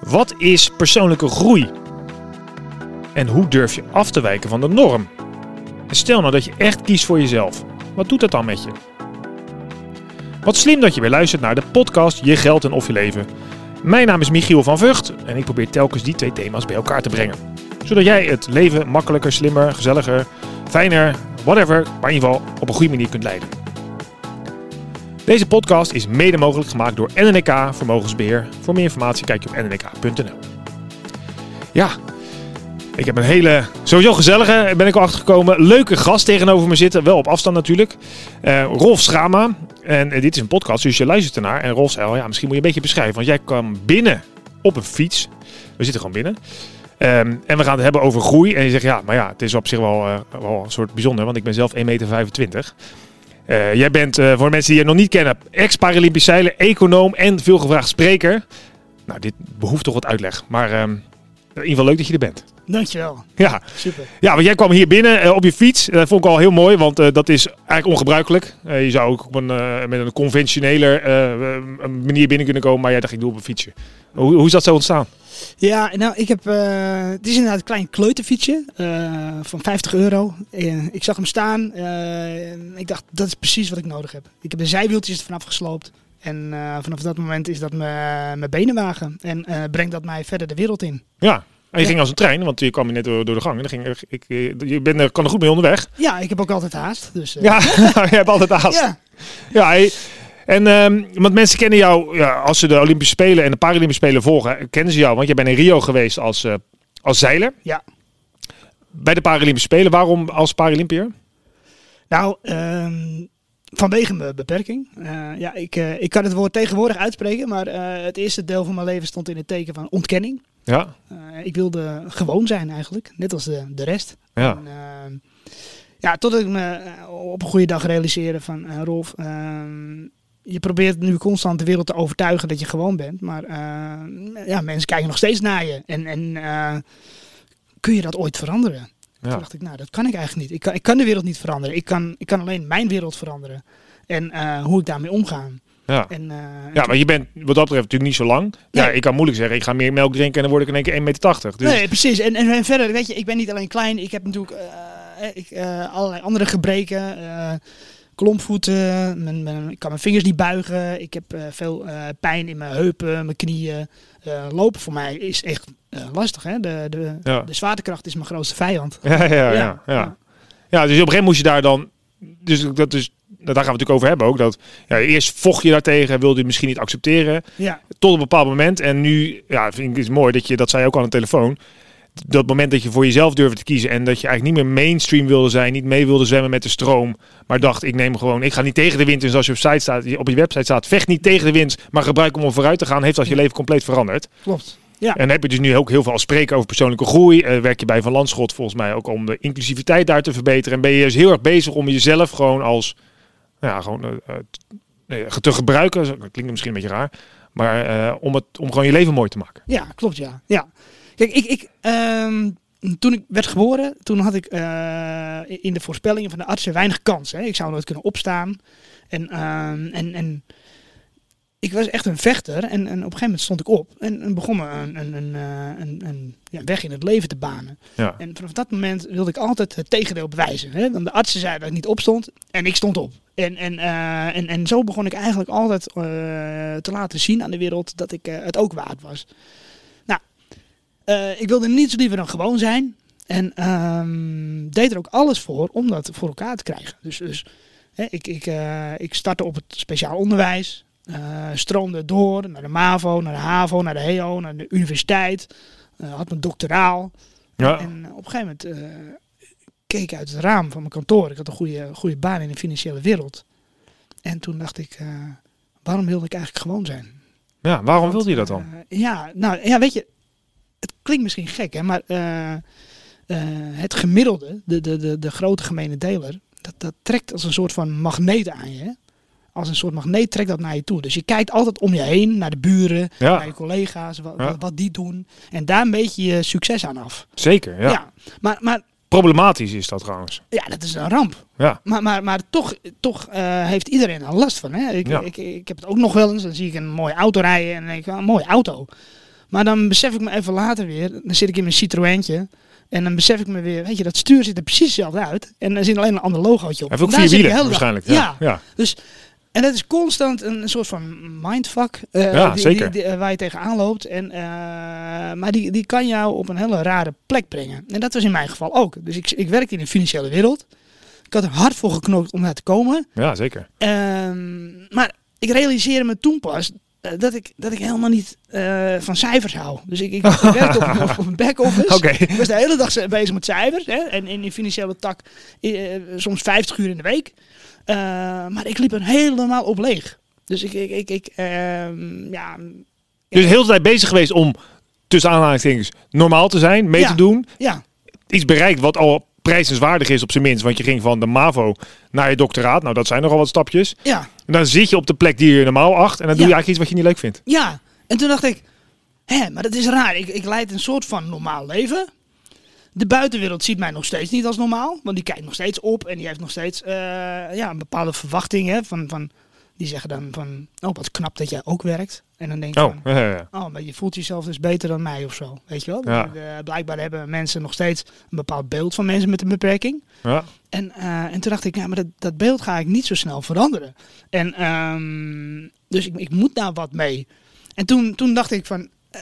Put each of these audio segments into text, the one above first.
Wat is persoonlijke groei? En hoe durf je af te wijken van de norm? Stel nou dat je echt kiest voor jezelf. Wat doet dat dan met je? Wat slim dat je weer luistert naar de podcast Je Geld en Of Je Leven. Mijn naam is Michiel van Vught en ik probeer telkens die twee thema's bij elkaar te brengen. Zodat jij het leven makkelijker, slimmer, gezelliger, fijner, whatever, maar in ieder geval op een goede manier kunt leiden. Deze podcast is mede mogelijk gemaakt door NNK Vermogensbeheer. Voor meer informatie kijk je op nnk.nl. Ja, ik heb een hele, sowieso gezellige, ben ik al achtergekomen, leuke gast tegenover me zitten. Wel op afstand natuurlijk. Eh, Rolf Schama. En eh, dit is een podcast, dus je luistert ernaar. En Rolf al, ja, misschien moet je een beetje beschrijven. Want jij kwam binnen op een fiets. We zitten gewoon binnen. Ehm, en we gaan het hebben over groei. En je zegt, ja, maar ja, het is op zich wel, eh, wel een soort bijzonder. Want ik ben zelf 1,25 meter. Eh, jij bent, eh, voor mensen die je nog niet kennen, ex-Paralympisch zeiler, econoom en veelgevraagd spreker. Nou, dit behoeft toch wat uitleg. Maar ehm, in ieder geval leuk dat je er bent. Dankjewel. Ja, Super. ja want jij kwam hier binnen eh, op je fiets. Dat vond ik al heel mooi, want dat is eigenlijk ongebruikelijk. Je zou ook op een, met een conventioneler manier binnen kunnen komen, maar jij dacht ik doe op een fietsje. Hoe, hoe is dat zo ontstaan? Ja, nou, ik heb. eh, het is inderdaad een klein kleuterfietsje eh, van 50 euro. Eh, ik zag hem staan. ik dacht, dat is precies wat ik nodig heb. Ik heb de zijwieltjes er vanaf gesloopt. En vanaf dat moment is dat mijn benenwagen. En brengt dat mij verder de wereld in. Ja, en je ging als een trein, want je kwam hier net door, door de gang. En dan ging, ik, je bent er, kan er goed mee onderweg. Ja, ik heb ook altijd haast. Dus, Ja, je hebt altijd haast. ja. Ja. En ehm, want mensen kennen jou, ja, als ze de Olympische Spelen en de Paralympische Spelen volgen, kennen ze jou. Want jij bent in Rio geweest als, eh, als zeiler. Ja. Bij de Paralympische Spelen, waarom als Paralympiër? Nou, ehm, vanwege mijn beperking. Eh, ja, ik, eh, ik kan het woord tegenwoordig uitspreken, maar het eerste deel van mijn leven stond in het teken van ontkenning. Ja, ik wilde gewoon zijn eigenlijk, net als de, de rest. ja. En, ehm, ja, totdat ik me op een goede dag realiseerde van Rolf, je probeert nu constant de wereld te overtuigen dat je gewoon bent, maar eh, ja, mensen kijken nog steeds naar je. En, en eh, kun je dat ooit veranderen? Toen ja. dacht ik, nou, dat kan ik eigenlijk niet. Ik kan, ik kan de wereld niet veranderen. Ik kan, ik kan alleen mijn wereld veranderen. En eh, hoe ik daarmee omga. Ja. En, ja, maar je bent wat dat betreft natuurlijk niet zo lang. Ja, ik kan moeilijk zeggen, ik ga meer melk drinken en dan word ik in één keer 1,80 meter. Dus, Nee, precies. En, en, en verder, weet je, ik ben niet alleen klein. Ik heb natuurlijk ik, allerlei andere gebreken. Klompvoeten. Mijn, mijn- ik kan mijn vingers niet buigen. Ik heb eh, veel eh, pijn in mijn heupen, mijn knieën. Eh, lopen voor mij is echt lastig. Hè? De, de, Ja. de zwaartekracht is mijn grootste vijand. Ja, ja, ja. ja, ja. dus op een gegeven moment moest je daar dan. Dus dat is, daar gaan we het natuurlijk over hebben ook. Dat, ja, eerst vocht je daartegen, wilde je misschien niet accepteren. ja. Tot een bepaald moment. En nu, ja, vind ik het mooi dat je, dat zei ook aan de telefoon. Dat moment dat je voor jezelf durfde te kiezen. En dat je eigenlijk niet meer mainstream wilde zijn. Niet mee wilde zwemmen met de stroom. Maar dacht, ik neem gewoon, ik ga niet tegen de wind. En zoals je op, site staat, op je website staat, vecht niet tegen de wind. Maar gebruik hem om vooruit te gaan. Heeft dat je leven compleet veranderd. Klopt. Ja. En heb je dus nu ook heel veel als spreken over persoonlijke groei. Eh, werk je bij Van Landschot volgens mij ook om de inclusiviteit daar te verbeteren. En ben je dus heel erg bezig om jezelf gewoon als, ja, gewoon eh, eh, te gebruiken. Dat klinkt misschien een beetje raar. Maar eh, om, het, om gewoon je leven mooi te maken. Ja, klopt ja. ja. Kijk, ik, ik, ehm, toen ik werd geboren, toen had ik eh, in de voorspellingen van de artsen weinig kans. Hè. Ik zou nooit kunnen opstaan. En, ehm, en, en ik was echt een vechter. En, en op een gegeven moment stond ik op en, en begon me een, een, een, eh, een, een ja, weg in het leven te banen. Ja. En vanaf dat moment wilde ik altijd het tegendeel bewijzen. Hè? Want de artsen zeiden dat ik niet opstond en ik stond op. En, en, eh, en, en zo begon ik eigenlijk altijd te laten zien aan de wereld dat ik het ook waard was. Eh, ik wilde niets liever dan gewoon zijn. En ehm, deed er ook alles voor om dat voor elkaar te krijgen. Dus, dus hè, ik, ik, eh, ik startte op het speciaal onderwijs. eh, stroomde door naar de MAVO, naar de HAVO, naar de HEO, naar de universiteit. had mijn doctoraal. Ja. En op een gegeven moment keek ik uit het raam van mijn kantoor. Ik had een goede, goede baan in de financiële wereld. En toen dacht ik, waarom wilde ik eigenlijk gewoon zijn? ja, waarom wilde je dat dan? Ja, nou ja, weet je, het klinkt misschien gek, hè, maar eh, eh, het gemiddelde, de, de, de, de grote gemene deler, dat, dat trekt als een soort van magneet aan je. hè. Als een soort magneet trekt dat naar je toe. Dus je kijkt altijd om je heen, naar de buren, naar je collega's, wat, Ja. wat, die doen. En daar meet je je succes aan af. zeker. Ja. Ja. Maar, maar Problematisch is dat trouwens. ja, dat is een ramp. Ja. Maar, maar, maar toch, toch eh, heeft iedereen er last van. Hè? Ik, Ja. ik, ik heb het ook nog wel eens. Dan zie ik een mooie auto rijden en denk ik, ah, een mooie auto. Maar dan besef ik me even later weer, dan zit ik in mijn Citroëntje. En dan besef ik me weer, weet je, dat stuur zit er precies hetzelfde uit. En er zit alleen een ander logootje op. Hij heeft ook En daar vier wielen waarschijnlijk. Ja. Ja. ja. Dus, en dat is constant een soort van mindfuck eh, Ja, die, zeker. die- die, eh, waar je tegenaan loopt. En, eh, maar die, die kan jou op een hele rare plek brengen. En dat was in mijn geval ook. Dus ik, ik werkte in de financiële wereld. Ik had er hard voor geknokt om daar te komen. ja, zeker. Ehm, maar ik realiseerde me toen pas dat ik, dat ik helemaal niet eh, van cijfers hou. Dus ik, ik, op, een- op een back-office. Ik was de hele dag bezig met cijfers. Hè? En in die financiële tak eh, soms 50 uur in de week. Eh, maar ik liep er helemaal op leeg. Dus ik, ik, ik, ik ehm, ja, Dus heel de tijd bezig geweest om tussen aanhalingstekens normaal te zijn, mee Ja. te doen. ja, Iets bereikt wat al prijzenswaardig is op zijn minst. Want je ging van de MAVO naar je doctoraat. Nou, dat zijn nogal wat stapjes. ja, En dan zit je op de plek die je normaal acht. En dan doe je eigenlijk iets wat je niet leuk vindt. ja. En toen dacht ik, hé, maar dat is raar. Ik, ik leid een soort van normaal leven. De buitenwereld ziet mij nog steeds niet als normaal. Want die kijkt nog steeds op en die heeft nog steeds eh, ja, een bepaalde verwachting. Hè, van, van, die zeggen dan van, oh wat knap dat jij ook werkt. En dan denk je Oh, van, ja, ja. Oh, maar je voelt jezelf dus beter dan mij of zo. Weet je wel? Ja. Dus, eh, blijkbaar hebben mensen nog steeds een bepaald beeld van mensen met een beperking. ja. En, eh, en toen dacht ik, ja, maar dat, dat beeld ga ik niet zo snel veranderen. En ehm, dus ik, ik moet daar wat mee. En toen, toen dacht ik van, eh,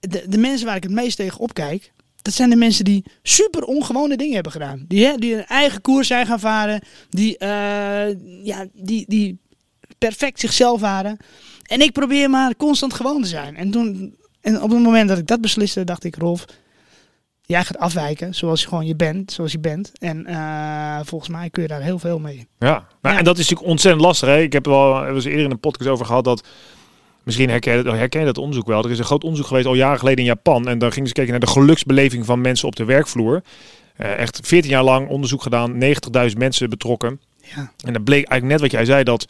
de, de mensen waar ik het meest tegen opkijk, dat zijn de mensen die super ongewone dingen hebben gedaan. Die, hè, die een eigen koers zijn gaan varen, die, eh, ja, die, die perfect zichzelf waren. En ik probeer maar constant gewoon te zijn. En, toen, en op het moment dat ik dat besliste, dacht ik, Rolf, jij gaat afwijken zoals je gewoon je bent, zoals je bent. En eh, volgens mij kun je daar heel veel mee. Ja, nou, Ja. en dat is natuurlijk ontzettend lastig. Hè? Ik heb er we eens eerder in een podcast over gehad dat. Misschien herken je, dat- herken je dat onderzoek wel. Er is een groot onderzoek geweest al jaren geleden in Japan. En dan gingen ze kijken naar de geluksbeleving van mensen op de werkvloer. Eh, echt 14 jaar lang onderzoek gedaan, 90.000 mensen betrokken. Ja, En dan bleek eigenlijk net wat jij zei, dat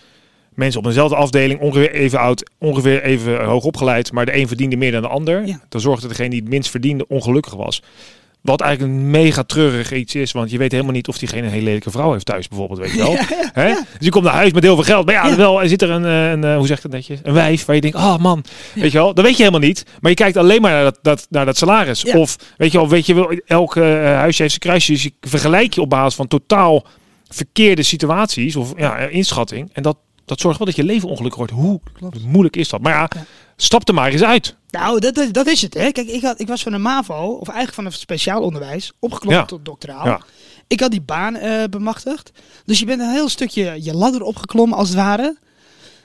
mensen op dezelfde afdeling, ongeveer even oud, ongeveer even hoog opgeleid, maar de een verdiende meer dan de ander. Ja. Dan zorgde degene die het minst verdiende ongelukkig was. Wat eigenlijk een mega treurig iets is, want je weet helemaal niet of diegene een hele lelijke vrouw heeft thuis bijvoorbeeld, weet je wel. Hè? Dus je komt naar huis met heel veel geld, maar ja, Ja. wel er zit er een, eh, een, eh, hoe zeg ik dat netjes, een wijf waar je denkt, oh man, weet je wel, dat weet je helemaal niet. Maar je kijkt alleen maar naar dat, dat, naar dat salaris. Ja. Of weet je wel, weet je wel, elk eh, huisje heeft zijn kruisje, dus je vergelijk je op basis van totaal verkeerde situaties of ja, inschatting. En dat, dat zorgt wel dat je leven ongelukkig wordt. Hoe Klopt. moeilijk is dat? Maar ja, Ja. Stap er maar eens uit. Nou, dat, dat, dat is het. Hè. Kijk, ik, had, ik was van de MAVO, of eigenlijk van het speciaal onderwijs, opgeklommen Ja. tot doctoraal. Ja. Ik had die baan eh, bemachtigd. Dus je bent een heel stukje je ladder opgeklommen, als het ware.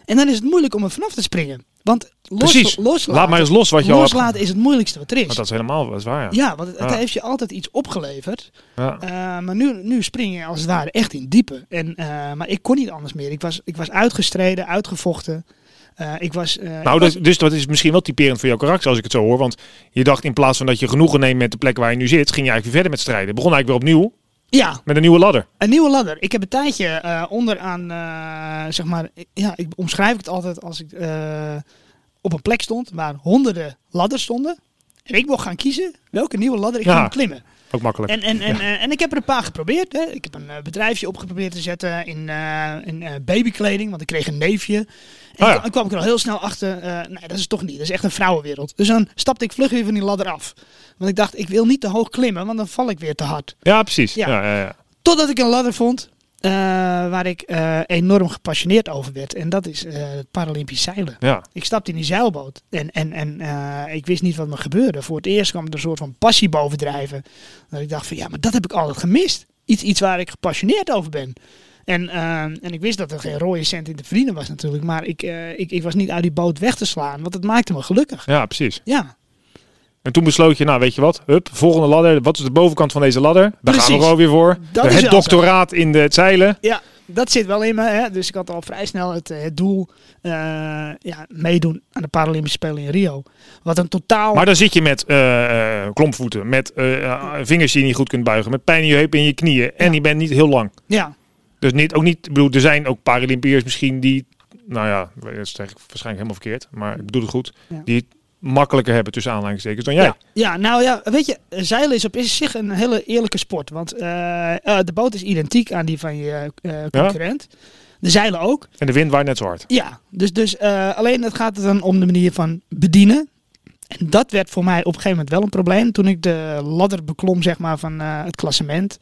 En dan is het moeilijk om er vanaf te springen. Want los, Precies. loslaten, Laat maar eens los wat je al hebt. loslaten is het moeilijkste wat er is. Want dat is helemaal dat is waar. Ja. Ja, want het, Ja. heeft je altijd iets opgeleverd. Ja. Eh, maar nu, nu spring je als het ware echt in diepe. En, eh, maar ik kon niet anders meer. Ik was, ik was uitgestreden, uitgevochten. Eh, ik was, eh, ik Nou, was- dus, dus dat is misschien wel typerend voor jouw karakter als ik het zo hoor. Want je dacht in plaats van dat je genoegen neemt met de plek waar je nu zit, ging je eigenlijk weer verder met strijden. Begon eigenlijk weer opnieuw ja, met een nieuwe ladder. een nieuwe ladder. Ik heb een tijdje eh, onderaan, zeg maar, ja, ik omschrijf het altijd als ik op een plek stond waar honderden ladders stonden. En ik mocht gaan kiezen welke nieuwe ladder ik Ja. ging klimmen. Ook makkelijk. En, en, en, eh, en ik heb er een paar geprobeerd. Hè. Ik heb een eh, bedrijfje opgeprobeerd te zetten in, eh, in babykleding, want ik kreeg een neefje. En Oh ja. kwam ik er al heel snel achter, nee, dat is toch niet. Dat is echt een vrouwenwereld. Dus dan stapte ik vlug weer van die ladder af. Want ik dacht, ik wil niet te hoog klimmen, want dan val ik weer te hard. Ja, precies. Ja, ja, Totdat ik een ladder vond eh, waar ik eh, enorm gepassioneerd over werd. En dat is eh, het Paralympisch zeilen. Ja. Ik stapte in die zeilboot en, en, en ik wist niet wat me gebeurde. Voor het eerst kwam er een soort van passie bovendrijven. Dat ik dacht van ja, maar dat heb ik altijd gemist. Iets, iets waar ik gepassioneerd over ben. En, en ik wist dat er geen rode cent in te verdienen was natuurlijk. Maar ik, ik, ik was niet uit die boot weg te slaan, want het maakte me gelukkig. ja, precies. Ja, En toen besloot je, nou weet je wat, hup, volgende ladder. Wat is de bovenkant van deze ladder? Daar gaan we weer voor. Dat het doctoraat in de, het zeilen. ja dat zit wel in me. Hè? Dus ik had al vrij snel het, eh, het doel eh, ja, meedoen aan de Paralympische Spelen in Rio. Wat een totaal... Maar dan zit je met eh, klompvoeten, met vingers die je niet goed kunt buigen, met pijn in je heup en je knieën. En Ja. je bent niet heel lang. ja, Dus niet, ook niet, ik bedoel, er zijn ook Paralympiërs misschien die, nou ja, dat is eigenlijk waarschijnlijk helemaal verkeerd, maar ik bedoel het goed, Ja. die makkelijker hebben tussen aanhalingstekens dan jij. Ja, ja, nou ja, weet je, zeilen is op zich een hele eerlijke sport. Want eh, eh, de boot is identiek aan die van je eh, concurrent. De zeilen ook. En de wind waait net zo hard. Ja, dus, dus alleen het gaat er dan om de manier van bedienen. En dat werd voor mij op een gegeven moment wel een probleem. Toen ik de ladder beklom zeg maar, van het klassement,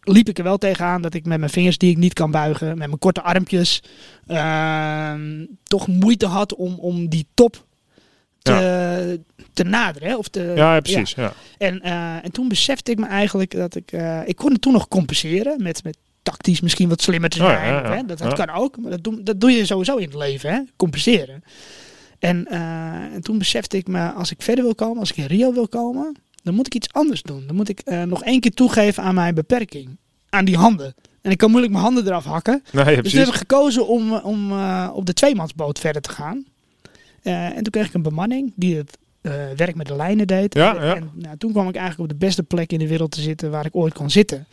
liep ik er wel tegenaan dat ik met mijn vingers die ik niet kan buigen, met mijn korte armpjes, ehm, toch moeite had om, om die top te, te naderen. Hè? Of te, Ja, precies. Ja. En, eh, en toen besefte ik me eigenlijk dat ik... eh, ik kon het toen nog compenseren met, met tactisch misschien wat slimmer te Oh zijn. ja, ja, ja. Hè? Dat, dat kan ook. Maar dat doe, dat doe je sowieso in het leven. Hè? Compenseren. En, eh, en toen besefte ik me, als ik verder wil komen, als ik in Rio wil komen, dan moet ik iets anders doen. Dan moet ik nog één keer toegeven aan mijn beperking. Aan die handen. En ik kan moeilijk mijn handen eraf hakken. Nee, Dus toen precies. heb ik gekozen om, om op de tweemansboot verder te gaan. Eh, en toen kreeg ik een bemanning die het eh, werk met de lijnen deed. Ja, en ja. en, nou, toen kwam ik eigenlijk op de beste plek in de wereld te zitten waar ik ooit kon zitten.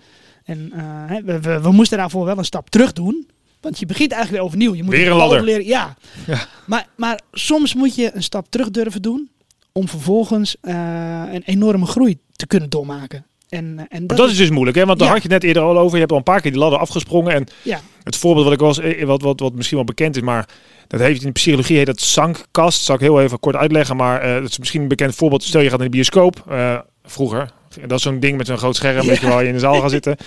En eh, hè, we, we, we moesten daarvoor wel een stap terug doen. Want je begint eigenlijk weer overnieuw. Je moet Weer een ladder. Leren, ja. Ja. Maar, maar soms moet je een stap terug durven doen. Om vervolgens eh, een enorme groei te kunnen doormaken. En, en Maar dat is dus moeilijk, hè? Want daar Ja. had je net eerder al over. Je hebt al een paar keer die ladder afgesprongen. En Ja. Het voorbeeld wat ik was, eh, wat, wat, wat misschien wel bekend is, maar dat heeft in de psychologie heet dat zankkast. Zal ik heel even kort uitleggen, maar eh, dat is misschien een bekend voorbeeld. Stel je gaat naar de bioscoop, eh, vroeger. Dat is zo'n ding met zo'n groot scherm, weet je, waar je in de zaal gaat zitten.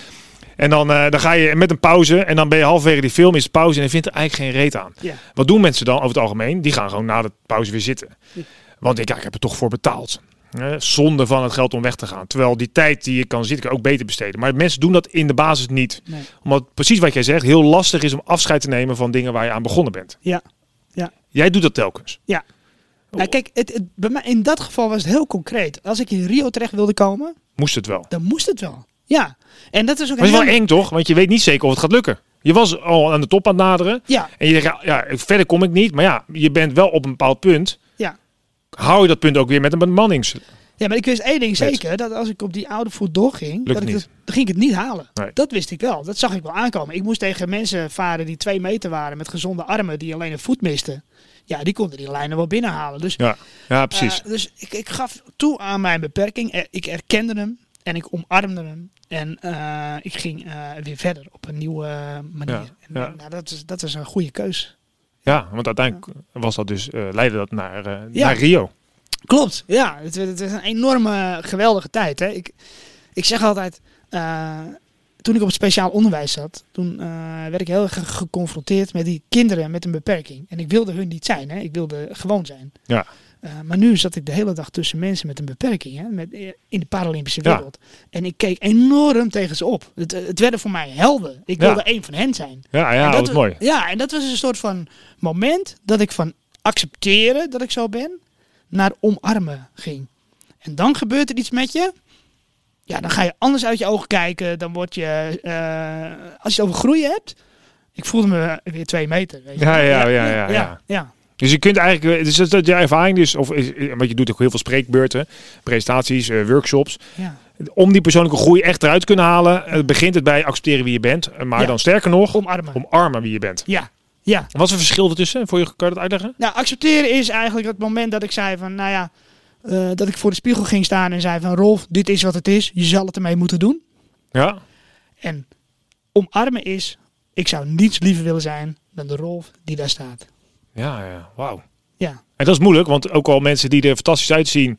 En dan, dan ga je met een pauze en dan ben je halverwege die film, is pauze en je vindt er eigenlijk geen reet aan. Ja. Wat doen mensen dan over het algemeen? Die gaan gewoon na de pauze weer zitten. Ja. Want ik, ja, ik heb er toch voor betaald. Eh, zonde van het geld om weg te gaan. Terwijl die tijd die je kan zitten, kan je ook beter besteden. Maar mensen doen dat in de basis niet. Nee. Omdat precies wat jij zegt, heel lastig is om afscheid te nemen van dingen waar je aan begonnen bent. Ja. Ja. Jij doet dat telkens. Nou, kijk, het, het, bij mij, in dat geval was het heel concreet. Als ik in Rio terecht wilde komen, Moest het wel. dan moest het wel. Ja. En dat is ook Maar het is een wel heel- eng toch? Want je weet niet zeker of het gaat lukken. Je was al aan de top aan het naderen. Ja, En je zegt, ja, ja, verder kom ik niet. Maar ja, je bent wel op een bepaald punt. Hou je dat punt ook weer met een bemannings... Ja, maar ik wist één ding zeker. Dat als ik op die oude voet doorging, dat ik het, dan ging ik het niet halen. Nee. Dat wist ik wel. Dat zag ik wel aankomen. Ik moest tegen mensen varen die twee meter waren met gezonde armen, die alleen een voet misten. Ja, die konden die lijnen wel binnenhalen. Dus, Ja, ja precies. eh, dus ik, ik gaf toe aan mijn beperking. Ik erkende hem en ik omarmde hem. En eh, ik ging eh, weer verder op een nieuwe manier. Ja, en, ja. nou, dat, is, dat is een goede keus. Ja, want uiteindelijk was dat dus, eh, leidde dat naar, eh, Ja. naar Rio. Klopt, ja. Het, het is een enorme, geweldige tijd. Hè. Ik, ik zeg altijd, eh, toen ik op het speciaal onderwijs zat, toen werd ik heel erg ge- geconfronteerd met die kinderen met een beperking. En ik wilde hun niet zijn, hè. ik wilde gewoon zijn. Ja. Eh, maar nu zat ik de hele dag tussen mensen met een beperking, hè, met, eh, in de Paralympische Ja. wereld. En ik keek enorm tegen ze op. Het, het werden voor mij helden. Ik wilde één van hen zijn. Ja, ja En dat is wa- mooi. Ja, en dat was een soort van moment dat ik van accepteren dat ik zo ben, naar omarmen ging. En dan gebeurt er iets met je. Ja, dan ga je anders uit je ogen kijken. Dan word je, eh, als je het over groeien hebt. Ik voelde me weer twee meter. Weet je. Ja, ja, ja, ja, ja, ja. Dus je kunt eigenlijk, dus dat dat je ervaring dus, of is, want je doet ook heel veel spreekbeurten, presentaties, eh, workshops. ja. Om die persoonlijke groei echt eruit te kunnen halen, eh, begint het bij accepteren wie je bent. eh, Maar Ja. dan sterker nog, Omarmen. omarmen wie je bent. Ja, ja. Wat is het verschil ertussen? Voor je, kan je dat uitleggen? Nou, accepteren is eigenlijk het moment dat ik zei van, nou ja, eh, dat ik voor de spiegel ging staan en zei van, Rolf, dit is wat het is. Je zal het ermee moeten doen. Ja. En omarmen is, ik zou niets liever willen zijn dan de Rolf die daar staat. Ja, ja, wauw. Ja, En dat is moeilijk, want ook al mensen die er fantastisch uitzien,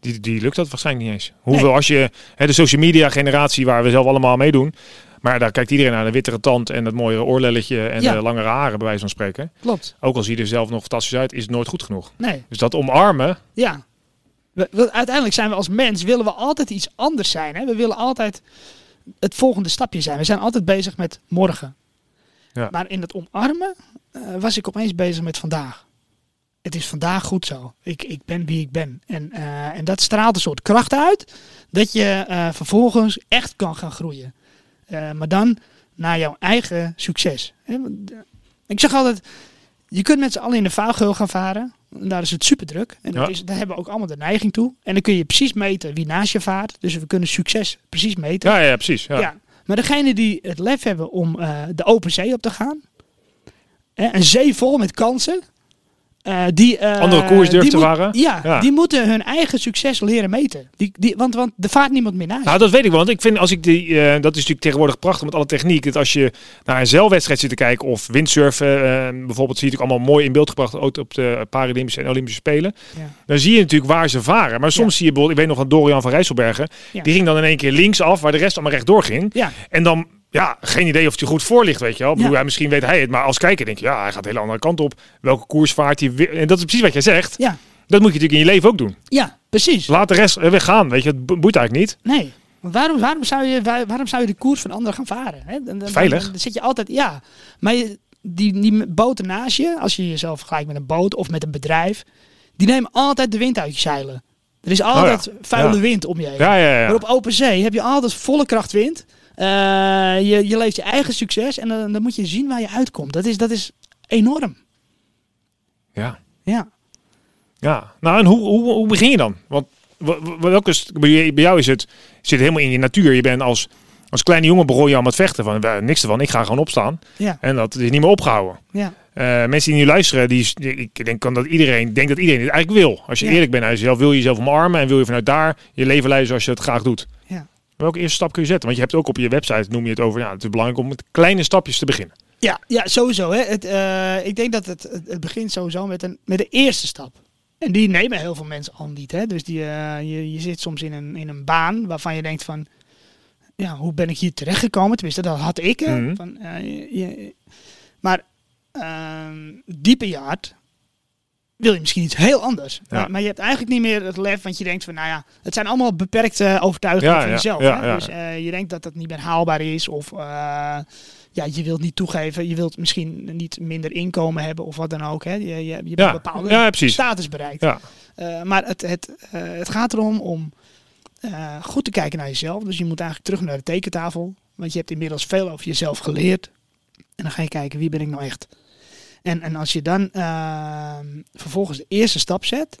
die, die lukt dat waarschijnlijk niet eens. Hoeveel als je, hè, de social media generatie waar we zelf allemaal aan meedoen, maar daar kijkt iedereen naar de wittere tand en dat mooie oorlelletje en Ja. de langere haren, bij wijze van spreken. klopt. Ook al zie je er zelf nog fantastisch uit, is het nooit goed genoeg. Nee, Dus dat omarmen, ja. We, we- uiteindelijk zijn we als mens, willen we altijd iets anders zijn. Hè? We willen altijd het volgende stapje zijn. We zijn altijd bezig met morgen. Ja. Maar in het omarmen eh, was ik opeens bezig met vandaag. Het is vandaag goed zo. Ik, ik ben wie ik ben. En, eh, en dat straalt een soort kracht uit. Dat je eh, vervolgens echt kan gaan groeien. Maar dan naar jouw eigen succes. Ik zeg altijd, je kunt met z'n allen in de vaargeul gaan varen. En daar is het super druk. En dat is, daar hebben we ook allemaal de neiging toe. En dan kun je precies meten wie naast je vaart. Dus we kunnen succes precies meten. ja, ja precies. Ja. Ja. Maar degene die het lef hebben om eh, de open zee op te gaan. Een zee vol met kansen. Eh, die, eh, Andere koers durven die te varen? Ja, Ja. die moeten hun eigen succes leren meten. Die, die, want, want er vaart niemand meer naast. Nou, dat weet ik wel. Want ik vind als ik die, eh, dat is natuurlijk tegenwoordig prachtig met alle techniek. Dat als je naar een zeilwedstrijd zit te kijken of windsurfen, bijvoorbeeld, zie je natuurlijk allemaal mooi in beeld gebracht ook op de Paralympische en Olympische Spelen. Ja. Dan zie je natuurlijk waar ze varen. Maar soms zie je bijvoorbeeld, ik weet nog van Dorian van Rijsselbergen, die ging dan in één keer links af, waar de rest allemaal rechtdoor ging. Ja, En dan, ja, geen idee of hij goed voor ligt, weet je wel. Ja. misschien weet hij het, maar als kijker denk je, ja, hij gaat de hele andere kant op. Welke koers vaart hij? weer? En dat is precies wat jij zegt. ja, Dat moet je natuurlijk in je leven ook doen. ja, precies. Laat de rest eh, weggaan, weet je. Het bo- boeit eigenlijk niet. Nee. Waarom, waarom, zou je, waar- waarom zou je de koers van anderen gaan varen? Hè? Dan, dan- Veilig. Dan, dan zit je altijd, ja. Maar je, die, die boten naast je, als je jezelf vergelijkt met een boot of met een bedrijf, die nemen altijd de wind uit je zeilen. Er is altijd vuile Oh Ja. wind om je heen. Ja, ja, ja. Maar op open zee heb je altijd volle kracht wind. Eh, je, je leeft je eigen succes en dan, dan moet je zien waar je uitkomt. Dat is, dat is enorm. ja. Ja. Ja, nou en hoe, hoe, hoe begin je dan? Want wa- wa- welke, bij jou is het zit helemaal in je natuur. Je bent als, als kleine jongen begon je al met vechten van "Wel, niks ervan. Ik ga gewoon opstaan Ja. en dat is niet meer opgehouden. Ja. Eh, mensen die nu luisteren, die, ik denk kan dat iedereen denkt dat iedereen dit eigenlijk wil. Als je Ja. eerlijk bent naar jezelf, wil je jezelf omarmen en wil je vanuit daar je leven leiden zoals je het graag doet. Ja. Welke eerste stap kun je zetten? Want je hebt ook op je website noem je het over. Ja, het is belangrijk om met kleine stapjes te beginnen. Ja, ja sowieso. Hè. Het, eh, ik denk dat het, het, begint sowieso met, een, met de eerste stap. En die nemen heel veel mensen al niet. Hè. Dus die, eh, je, je zit soms in een, in een baan waarvan je denkt van... Ja, hoe ben ik hier terechtgekomen? Tenminste, dat had ik. Mhm. Van, eh, je- je- maar ehm diep in je hart wil je misschien iets heel anders. Ja. Maar, maar je hebt eigenlijk niet meer het lef, want je denkt van, nou ja, het zijn allemaal beperkte overtuigingen Ja, van ja, jezelf. hè? Dus eh, je denkt dat dat niet meer haalbaar is of eh, ja, je wilt niet toegeven, je wilt misschien niet minder inkomen hebben of wat dan ook. Hè? Je, je, bepaalde status bereikt. Eh, maar het, het, het gaat erom om goed te kijken naar jezelf. Dus je moet eigenlijk terug naar de tekentafel. Want je hebt inmiddels veel over jezelf geleerd. En dan ga je kijken, wie ben ik nou echt? En, en als je dan ehm, vervolgens de eerste stap zet,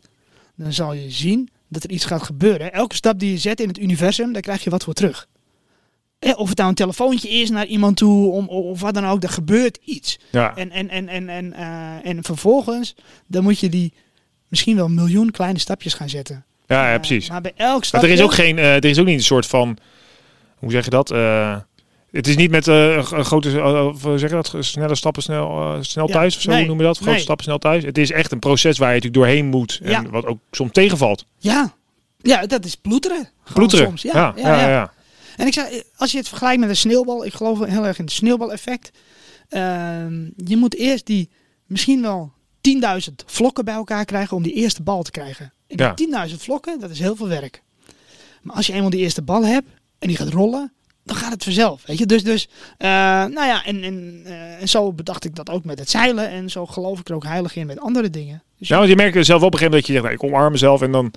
dan zal je zien dat er iets gaat gebeuren. Elke stap die je zet in het universum, daar krijg je wat voor terug. Eh, Of het nou een telefoontje is naar iemand toe, om, of wat dan ook, er gebeurt iets. ja. En, en, en, en, en, eh, en vervolgens, dan moet je die misschien wel een miljoen kleine stapjes gaan zetten. ja, ja, Eh, precies. maar bij elk Maar stapje... er is ook geen, er is ook niet een soort van, hoe zeg je dat? Het is niet met een grote, zeg je dat? Snelle stappen, snel, snel Ja, thuis of zo nee, hoe noem je dat? Grote nee. stappen, snel thuis. Het is echt een proces waar je natuurlijk doorheen moet en Ja. wat ook soms tegenvalt. Ja. ja, dat is ploeteren. Soms. Ja, Ja, ja. En ik zei, als je het vergelijkt met een sneeuwbal, ik geloof heel erg in het sneeuwbaleffect. Ehm, je moet eerst die misschien wel 10.000 vlokken bij elkaar krijgen om die eerste bal te krijgen. En die Ja. 10.000 vlokken, dat is heel veel werk. Maar als je eenmaal die eerste bal hebt en die gaat rollen, dan gaat het vanzelf. Weet je? Dus, dus eh, nou ja, en, en, eh, en zo bedacht ik dat ook met het zeilen. En zo geloof ik er ook heilig in met andere dingen. Dus Ja, want je merkt zelf op een gegeven moment dat je zegt, nou, ik omarm mezelf en dan,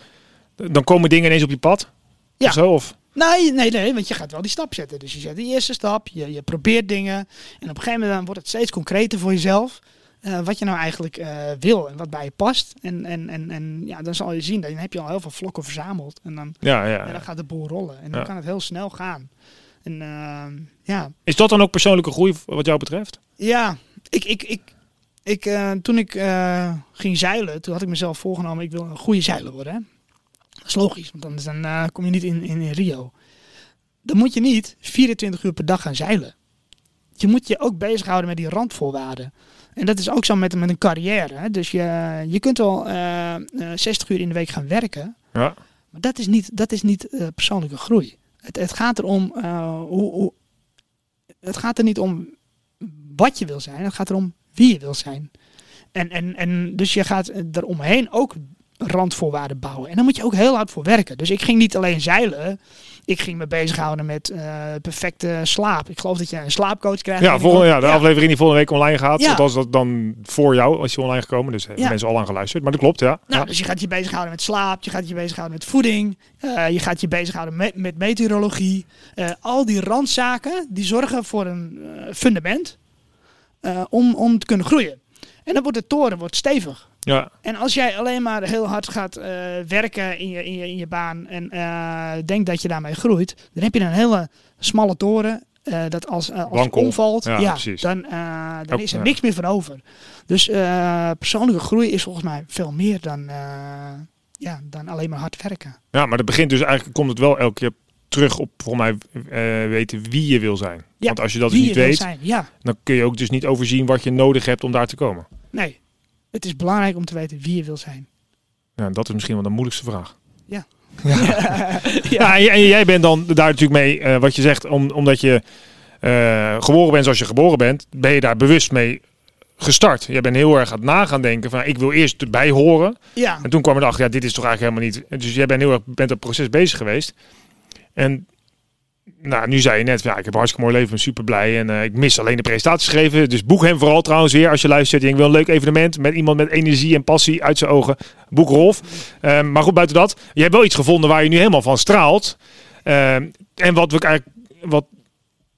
dan komen dingen ineens op je pad. Ja. Of zo, of? Nee, nee, nee, want je gaat wel die stap zetten. Dus je zet die eerste stap, je, je probeert dingen. En op een gegeven moment dan wordt het steeds concreter voor jezelf. eh, wat je nou eigenlijk wil en wat bij je past. En, en, en, en ja, dan zal je zien, dan heb je al heel veel vlokken verzameld. En dan, Ja, ja. en dan gaat de boel rollen. En dan Ja. kan het heel snel gaan. En ehm, ja, Is dat dan ook persoonlijke groei wat jou betreft? ja, ik, ik, ik, ik, eh, toen ik eh, ging zeilen, toen had ik mezelf voorgenomen, ik wil een goede zeiler worden. Hè? Dat is logisch, want anders dan eh, kom je niet in, in, in Rio. Dan moet je niet 24 uur per dag gaan zeilen. Je moet je ook bezighouden met die randvoorwaarden. En dat is ook zo met, met een carrière. Hè? Dus je, je kunt wel eh, eh, 60 uur in de week gaan werken. Ja. Maar dat is niet, dat is niet persoonlijke groei. Het, het gaat erom eh, hoe, hoe. Het gaat er niet om wat je wil zijn. Het gaat erom wie je wil zijn. En, en, en dus je gaat eromheen ook randvoorwaarden bouwen. En daar moet je ook heel hard voor werken. Dus ik ging niet alleen zeilen. Ik ging me bezighouden met eh, perfecte slaap. Ik geloof dat je een slaapcoach krijgt. Ja, volgende, ja, de Ja. aflevering die volgende week online gaat. Ja. Althans, dat dan voor jou als je online gekomen. Dus hebben Ja. mensen al lang geluisterd. Maar dat klopt, ja. Nou, dus je gaat je bezighouden met slaap, je gaat je bezighouden met voeding, eh, je gaat je bezighouden met, met meteorologie. Eh, al die randzaken die zorgen voor een eh, fundament eh, om, om te kunnen groeien. En dan wordt de toren wordt stevig. Ja. En als jij alleen maar heel hard gaat eh, werken in je, in, je, in je baan en eh, denkt dat je daarmee groeit, dan heb je een hele smalle toren eh, dat als, als het omvalt, Ja, dan, dan is er ja. niks meer van over. Dus persoonlijke groei is volgens mij veel meer dan, ja, dan alleen maar hard werken. Ja, maar dat begint dus eigenlijk, komt het wel elke keer terug op, volgens mij, weten wie je wil zijn. Ja, Want als je dat dus niet weet, zijn, ja. dan kun je ook dus niet overzien wat je nodig hebt om daar te komen. Nee, het is belangrijk om te weten wie je wil zijn. Ja, dat is misschien wel de moeilijkste vraag. Ja. Ja, en jij- en jij bent dan daar natuurlijk mee, eh, wat je zegt, om, omdat je eh, geboren bent zoals je geboren bent, ben je daar bewust mee gestart. Jij bent heel erg aan het nagaan denken van, ik wil eerst erbij horen. Ja, En toen kwam je erachter, ja, dit is toch eigenlijk helemaal niet. Dus jij bent heel erg bent dat proces bezig geweest. En nou, nu zei je net, ja, ik heb een hartstikke mooi leven, ben super blij. En eh, ik mis alleen de presentaties geven. Dus boek hem vooral trouwens weer als je luistert. Ik wil een leuk evenement met iemand met energie en passie uit zijn ogen. Boek Rolf. Ehm, maar goed, buiten dat, je hebt wel iets gevonden waar je nu helemaal van straalt. Ehm, en wat we eigenlijk, wat,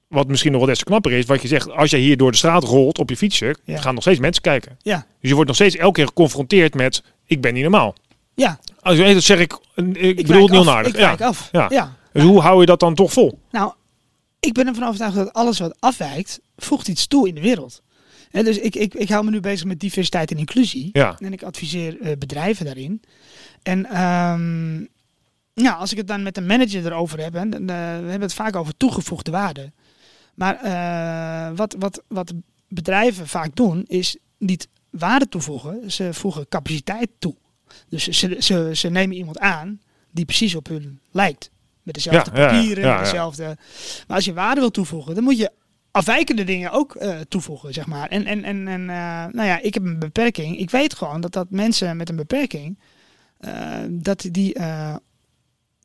wat misschien nog wel des te knapper is, wat je zegt, als je hier door de straat rolt op je fietsje, Ja. gaan nog steeds mensen kijken. ja, Dus je wordt nog steeds elke keer geconfronteerd met, ik ben niet normaal. ja. Als je dat zeg ik, ik, Ik bedoel het niet onaardig. Ik Ja. af. Ja. ja. Dus hoe hou je dat dan toch vol? Nou, ik ben ervan overtuigd dat alles wat afwijkt, voegt iets toe in de wereld. Dus ik, ik, ik hou me nu bezig met diversiteit en inclusie. Ja, En ik adviseer eh, bedrijven daarin. En ehm, ja, als ik het dan met een manager erover heb, hè, dan, eh, we hebben het vaak over toegevoegde waarde. Maar eh, wat, wat, wat bedrijven vaak doen, is niet waarde toevoegen, ze voegen capaciteit toe. Dus ze, ze, ze nemen iemand aan die precies op hun lijkt. Met dezelfde papieren, dezelfde. Maar als je waarde wil toevoegen, dan moet je afwijkende dingen ook eh, toevoegen, zeg maar. En, en, en, en eh, nou ja, ik heb een beperking. Ik weet gewoon dat, dat mensen met een beperking, eh, dat, die,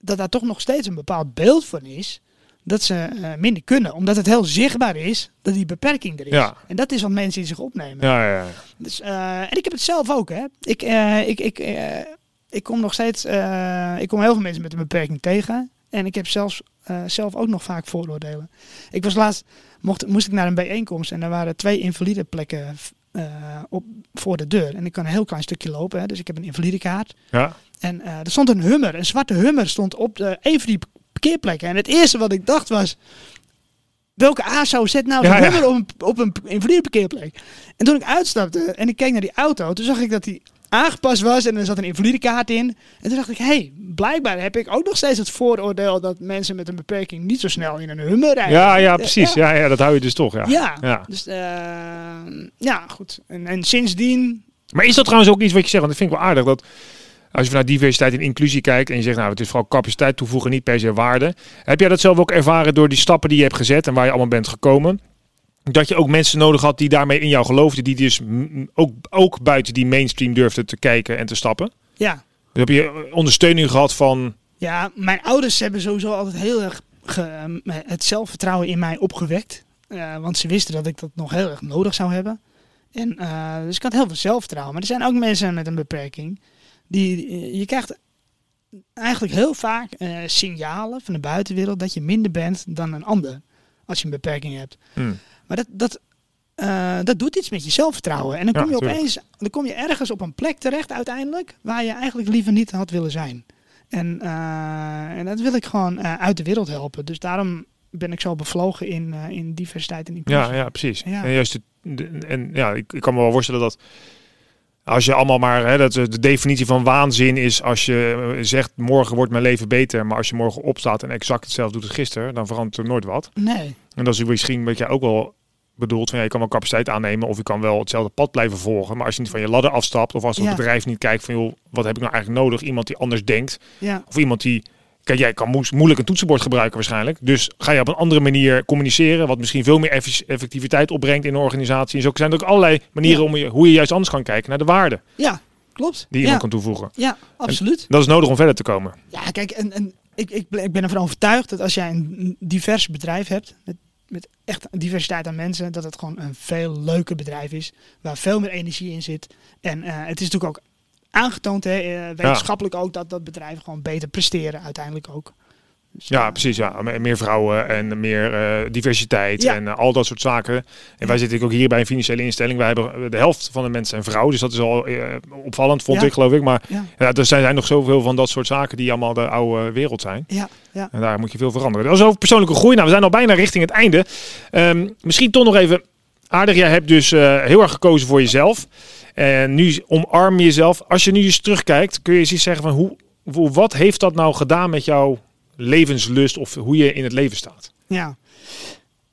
dat daar toch nog steeds een bepaald beeld van is. Dat ze minder kunnen. Omdat het heel zichtbaar is dat die beperking er is. Ja. En dat is wat mensen in zich opnemen. ja, ja. ja. Dus, en ik heb het zelf ook, hè. Ik, ik, ik, ik kom nog steeds... ik kom heel veel mensen met een beperking tegen. En ik heb zelfs, eh, zelf ook nog vaak vooroordelen. Ik was laatst... Mocht, moest ik naar een bijeenkomst en er waren twee invalide plekken eh, op, voor de deur. En ik kan een heel klein stukje lopen, hè, dus ik heb een invalide kaart. ja. En eh, er stond een hummer, een zwarte hummer stond op de, een van die parkeerplekken. En het eerste wat ik dacht was... Welke ASO zet nou Ja, ja. hummer op een, op een invalide parkeerplek? En toen ik uitstapte en ik keek naar die auto, toen zag ik dat die aangepast was en er zat een invalide kaart in. En toen dacht ik, hé, hey, blijkbaar heb ik ook nog steeds het vooroordeel dat mensen met een beperking niet zo snel in een hummer rijden. ja, ja, precies. Ja. Ja, dat hou je dus toch. Ja. Ja, Ja. dus eh, ja, goed. En, en sindsdien, Maar is dat trouwens ook iets wat je zegt? Want dat vind ik wel aardig. Dat als je vanuit diversiteit en inclusie kijkt en je zegt, nou, het is vooral capaciteit toevoegen, niet per se waarde. Heb jij dat zelf ook ervaren door die stappen die je hebt gezet en waar je allemaal bent gekomen? Dat je ook mensen nodig had die daarmee in jou geloofden, die dus ook, ook buiten die mainstream durfden te kijken en te stappen? ja, Dus heb je ondersteuning gehad van, Ja, mijn ouders hebben sowieso altijd heel erg ge- het zelfvertrouwen in mij opgewekt. Eh, want ze wisten dat ik dat nog heel erg nodig zou hebben. En, eh, dus ik had heel veel zelfvertrouwen. Maar er zijn ook mensen met een beperking. Die, je krijgt eigenlijk heel vaak eh, signalen van de buitenwereld dat je minder bent dan een ander. Als je een beperking hebt. hmm, Maar dat, dat, eh, dat doet iets met je zelfvertrouwen. En dan kom je opeens dan kom je ergens op een plek terecht uiteindelijk waar je eigenlijk liever niet had willen zijn. En, eh, en dat wil ik gewoon eh, uit de wereld helpen. Dus daarom ben ik zo bevlogen in, in diversiteit en inclusie. ja, ja, precies. Ja. En juist, de, de- en ja, ik, ik kan me wel voorstellen dat als je allemaal maar, hè, dat de definitie van waanzin is als je eh, zegt morgen wordt mijn leven beter, maar als je morgen opstaat en exact hetzelfde doet als gisteren, dan verandert er nooit wat. Nee, En dat is misschien wat jij ook wel bedoelt, van ja, je kan wel capaciteit aannemen of je kan wel hetzelfde pad blijven volgen, maar als je niet van je ladder afstapt of als het Ja. bedrijf niet kijkt van joh, wat heb ik nou eigenlijk nodig, iemand die anders denkt ja, of iemand die Kijk, jij kan moeilijk een toetsenbord gebruiken waarschijnlijk. Dus ga je op een andere manier communiceren, wat misschien veel meer effectiviteit opbrengt in een organisatie. En zo zijn er ook allerlei manieren om je, hoe je juist anders kan kijken naar de waarde ja, klopt. die ja, iemand kan toevoegen. ja, absoluut. Dat is nodig om verder te komen. Ja, kijk, en, en ik, ik, ben- ik ben ervan overtuigd dat als jij een divers bedrijf hebt, met, met echt diversiteit aan mensen, dat het gewoon een veel leuker bedrijf is, waar veel meer energie in zit. En eh, het is natuurlijk ook aangetoond, hè, eh, wetenschappelijk ook, dat dat bedrijven gewoon beter presteren uiteindelijk ook. Dus, Ja, eh, precies. Ja. Me- Meer vrouwen en meer eh, diversiteit Ja. en al dat soort zaken. En Ja. wij zitten ook hier bij een financiële instelling. Wij hebben de helft van de mensen zijn vrouw. Dus dat is al opvallend, vond Ja. ik geloof ik. Maar Ja, er zijn, zijn nog zoveel van dat soort zaken die allemaal de oude wereld zijn. ja, ja. En daar moet je veel veranderen. Dat is over persoonlijke groei. Nou, we zijn al bijna richting het einde. Ehm, misschien toch nog even aardig. Jij hebt dus heel erg gekozen voor jezelf. En nu omarm je jezelf. Als je nu eens terugkijkt, kun je eens zeggen van hoe, hoe, wat heeft dat nou gedaan met jouw levenslust of hoe je in het leven staat? Ja.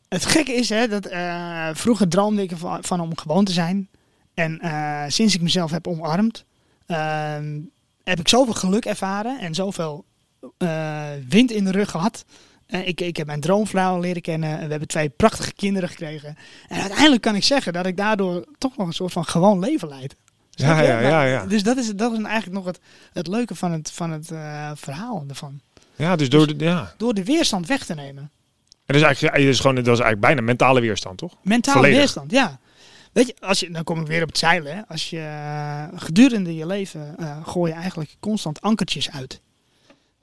Het gekke is hè, dat eh, vroeger droomde ik van om gewoon te zijn. En eh, sinds ik mezelf heb omarmd, ehm, heb ik zoveel geluk ervaren en zoveel eh, wind in de rug gehad. Eh, ik, ik heb mijn droomvrouw leren kennen en we hebben twee prachtige kinderen gekregen. En uiteindelijk kan ik zeggen dat ik daardoor toch nog een soort van gewoon leven leid. Ja, ja, ja, ja. Dus dat is, dat is eigenlijk nog het, het leuke van het, van het eh, verhaal ervan. Ja, dus door de, ja. Door de weerstand weg te nemen. En dat is eigenlijk, dat is gewoon, dat is eigenlijk bijna mentale weerstand, toch? Mentale Volledig. weerstand, ja. Weet je, als je, dan kom ik weer op het zeilen. Hè. Als je eh, gedurende je leven gooi je eigenlijk constant ankertjes uit.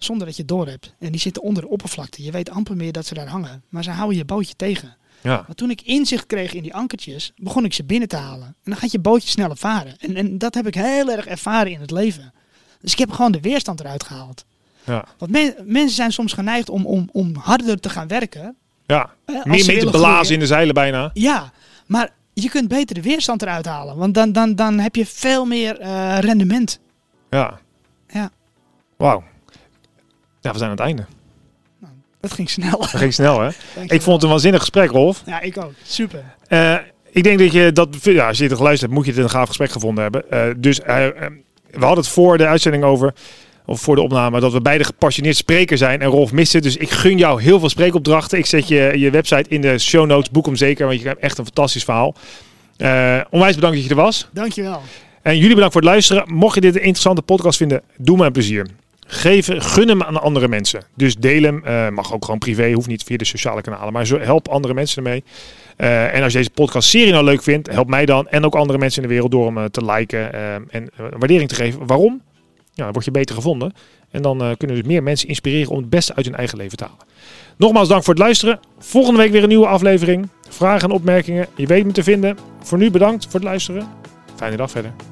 Zonder dat je het door hebt. En die zitten onder de oppervlakte. Je weet amper meer dat ze daar hangen. Maar ze houden je bootje tegen. Ja, Maar toen ik inzicht kreeg in die ankertjes, begon ik ze binnen te halen. En dan gaat je bootje sneller varen. En, en dat heb ik heel erg ervaren in het leven. Dus ik heb gewoon de weerstand eruit gehaald. ja, Want men- mensen zijn soms geneigd om, om, om harder te gaan werken. ja. Meer, meer te blazen groeien. in de zeilen bijna. Ja, maar je kunt beter de weerstand eruit halen. Want dan, dan, dan heb je veel meer eh, rendement. Ja. Ja. Wauw. Ja, we zijn aan het einde. Dat ging snel. Dat ging snel, hè? Dankjewel. Ik vond het een waanzinnig gesprek, Rolf. Ja, ik ook. Super. Eh, ik denk dat je dat, ja, als je dit geluisterd hebt, moet je het een gaaf gesprek gevonden hebben. Eh, dus eh, we hadden het voor de uitzending over, of voor de opname, dat we beide gepassioneerd spreker zijn en Rolf mist het. Dus ik gun jou heel veel spreekopdrachten. Ik zet je, je website in de show notes, boek hem zeker, want je hebt echt een fantastisch verhaal. Onwijs bedankt dat je er was. Dankjewel. En jullie bedankt voor het luisteren. Mocht je dit een interessante podcast vinden, doe me een plezier. Geef, gun hem aan andere mensen. Dus deel hem. eh, mag ook gewoon privé, hoeft niet via de sociale kanalen. Maar zo, help andere mensen ermee. Eh, en als je deze podcast serie nou leuk vindt, help mij dan. En ook andere mensen in de wereld door hem eh, te liken en waardering te geven. Waarom? Ja, dan word je beter gevonden. En dan kunnen dus meer mensen inspireren om het beste uit hun eigen leven te halen. Nogmaals dank voor het luisteren. Volgende week weer een nieuwe aflevering. Vragen en opmerkingen, je weet me te vinden. Voor nu bedankt voor het luisteren. Fijne dag verder.